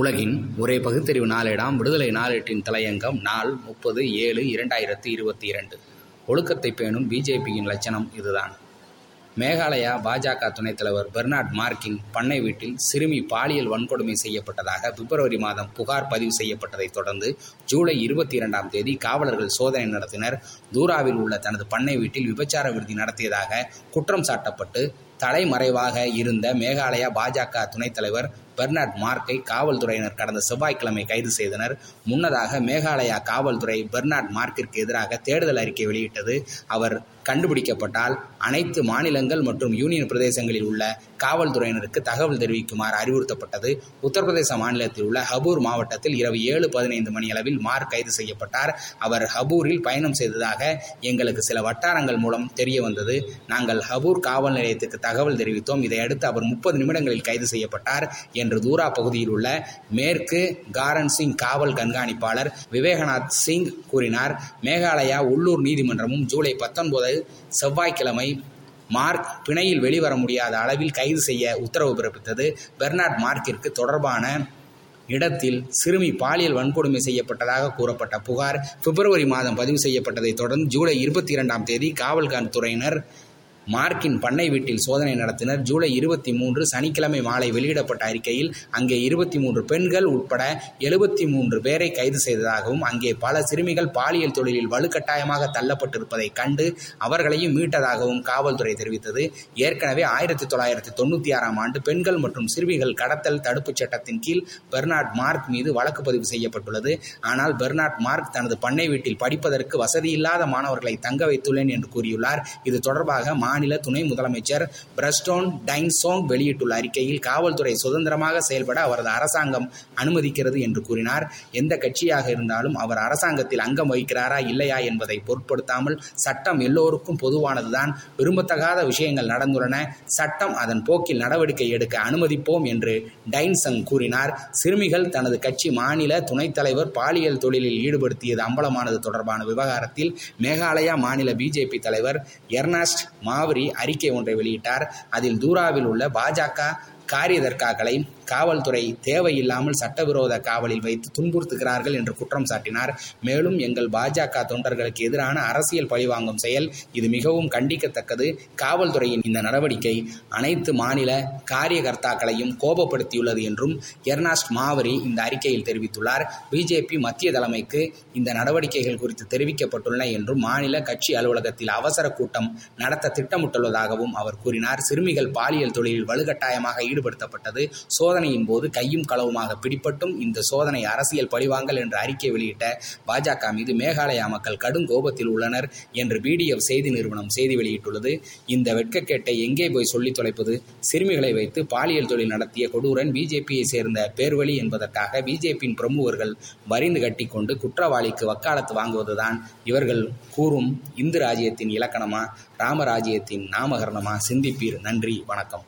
உலகின் ஒரே பகுத்தறிவு நாளேடாம் விடுதலை நாளேட்டின் தலையங்கம் நாள் முப்பது ஏழு இரண்டாயிரத்தி இருபத்தி இரண்டு ஒழுக்கத்தை பேணும் பிஜேபியின் லட்சணம் இதுதான். மேகாலயா பாஜக துணைத் தலைவர் பெர்னார்ட் மார்க்கின் பண்ணை வீட்டில் சிறுமி பாலியல் வன்கொடுமை செய்யப்பட்டதாக பிப்ரவரி மாதம் புகார் பதிவு செய்யப்பட்டதைத் தொடர்ந்து ஜூலை இருபத்தி இரண்டாம் தேதி காவலர்கள் சோதனை நடத்தினர். தூராவில் உள்ள தனது பண்ணை வீட்டில் விபச்சார விருதி நடத்தியதாக குற்றம் சாட்டப்பட்டு தலைமறைவாக இருந்த மேகாலயா பாஜக துணைத் தலைவர் பெர்னார்ட் மார்க்கை காவல்துறையினர் கடந்த செவ்வாய்க்கிழமை கைது செய்தனர். முன்னதாக மேகாலயா காவல்துறை பெர்னார்ட் மார்க்கிற்கு எதிராக தேடுதல் அறிக்கை வெளியிட்டது. அவர் கண்டுபிடிக்கப்பட்டால் அனைத்து மாநிலங்கள் மற்றும் யூனியன் பிரதேசங்களில் உள்ள காவல்துறையினருக்கு தகவல் தெரிவிக்குமாறு அறிவுறுத்தப்பட்டது. உத்தரப்பிரதேச மாநிலத்தில் உள்ள ஹபூர் மாவட்டத்தில் இரவு ஏழு பதினைந்து மணியளவில் மார்க் கைது செய்யப்பட்டார். அவர் ஹபூரில் பயணம் செய்ததாக எங்களுக்கு சில வட்டாரங்கள் மூலம் தெரிய வந்தது. நாங்கள் ஹபூர் காவல் நிலையத்துக்கு தகவல் தெரிவித்தோம். இதையடுத்து அவர் முப்பது நிமிடங்களில் கைது செய்யப்பட்டார் என்று தூரா பகுதியில் உள்ள மேற்கு காரன் சிங் காவல் கண்காணிப்பாளர் விவேகநாத் சிங் கூறினார் மேகாலயா உள்ளூர் நீதிமன்றமும் ஜூலை பத்தொன்பது செவ்வாய்க்கிழமை மார்க் பிணையில் வெளிவர முடியாத அளவில் கைது செய்ய உத்தரவு பிறப்பித்தது. பெர்னார்ட் மார்க்கிற்கு தொடர்பான இடத்தில் சிறுமி பாலியல் வன்கொடுமை செய்யப்பட்டதாக கூறப்பட்ட புகார் பிப்ரவரி மாதம் பதிவு செய்யப்பட்டதைத் தொடர்ந்து ஜூலை இருபத்தி இரண்டாம் தேதி காவல்துறையினர் மார்க்கின் பண்ணை வீட்டில் சோதனை நடத்தினர். ஜூலை இருபத்தி மூன்று சனிக்கிழமை மாலை வெளியிடப்பட்ட அறிக்கையில் அங்கே இருபத்தி மூன்று பெண்கள் உட்பட எழுபத்தி மூன்று பேரை கைது செய்ததாகவும் அங்கே பல சிறுமிகள் பாலியல் தொழிலில் வலுக்கட்டாயமாக தள்ளப்பட்டிருப்பதை கண்டு அவர்களையும் மீட்டதாகவும் காவல்துறை தெரிவித்தது. ஏற்கனவே ஆயிரத்தி தொள்ளாயிரத்தி தொண்ணூற்றி ஆறாம் ஆண்டு பெண்கள் மற்றும் சிறுமிகள் கடத்தல் தடுப்புச் சட்டத்தின் கீழ் பெர்னார்ட் மார்க் மீது வழக்கு பதிவு செய்யப்பட்டுள்ளது. ஆனால் பெர்னார்ட் மார்க் தனது பண்ணை வீட்டில் படிப்பதற்கு வசதியில்லாத மாணவர்களை தங்க வைத்துள்ளேன் என்று கூறியுள்ளார். இது தொடர்பாக மாநில துணை முதலமைச்சர் பிரஸ்டோன் டைன்சோங் வெளியிட்டுள்ள அறிக்கையில் காவல்துறை சுதந்திரமாக செயல்பட அவரது அரசாங்கம் அனுமதிக்கிறது என்று கூறினார். எந்த கட்சியாக இருந்தாலும் அவர் அரசாங்கத்தில் அங்கம் வகிக்கிறாரா இல்லையா என்பதை பொருட்படுத்தாமல் சட்டம் எல்லோருக்கும் பொதுவானதுதான். விரும்பத்தகாத விஷயங்கள் நடந்துள்ளன. சட்டம் அதன் போக்கில் நடவடிக்கை எடுக்க அனுமதிப்போம் என்று டைன்சங் கூறினார். சிறுமிகள் தனது கட்சி மாநில துணைத் தலைவர் பாலியல் தொழிலில் ஈடுபடுத்தியது அம்பலமானது தொடர்பான விவகாரத்தில் மேகாலயா மாநில பிஜேபி தலைவர் எர்னாஸ்ட் மாவ் மாவரி அறிக்கை ஒன்றை வெளியிட்டார். அதில் தூராவில் உள்ள பாஜக காரியதர்காக்களை காவல்துறை தேவையில்லாமல் சட்டவிரோத காவலில் வைத்து துன்புறுத்துகிறார்கள் என்று குற்றம் சாட்டினார். மேலும் எங்கள் பாஜக தொண்டர்களுக்கு எதிரான அரசியல் பழிவாங்கும் செயல் இது மிகவும் கண்டிக்கத்தக்கது. காவல்துறையின் இந்த நடவடிக்கை அனைத்து மாநில காரியகர்த்தாக்களையும் கோபப்படுத்தியுள்ளது என்றும் எர்னாஸ்ட் மாவரி இந்த அறிக்கையில் தெரிவித்துள்ளார். பிஜேபி மத்திய தலைமைக்கு இந்த நடவடிக்கைகள் குறித்து தெரிவிக்கப்பட்டுள்ளன என்றும் மாநில கட்சி அலுவலகத்தில் அவசர கூட்டம் நடத்த திட்டமிட்டுள்ளதாகவும் அவர் கூறினார். சிறுமிகள் பாலியல் தொழிலில் வலுக்கட்டாயமாக ஈடுபடுத்தப்பட்டது. சோதனையின் போது கையும் களவுமாக பிடிப்பட்டும் இந்த சோதனை அரசியல் பழிவாங்கல் என்று அறிக்கை வெளியிட்ட பாஜக மீது மேகாலயா மக்கள் கடும் கோபத்தில் உள்ளனர் என்று பிடிஎஃப் செய்தி நிறுவனம் செய்தி வெளியிட்டுள்ளது. இந்த வெட்கக்கேட்டை எங்கே போய் சொல்லி தொலைப்பது? சிறுமிகளை வைத்து பாலியல் தொழில் நடத்திய கொடூரன் பிஜேபியை சேர்ந்த பேர்வழி என்பதற்காக பிஜேபியின் பிரமுகர்கள் வரிந்து கட்டிக்கொண்டு குற்றவாளிக்கு வக்காலத்து வாங்குவதுதான் இவர்கள் கூறும் இந்து ராஜ்யத்தின் இலக்கணமா? ராமராஜ்யத்தின் நாமகரணமா? சிந்திப்பீர். நன்றி. வணக்கம்.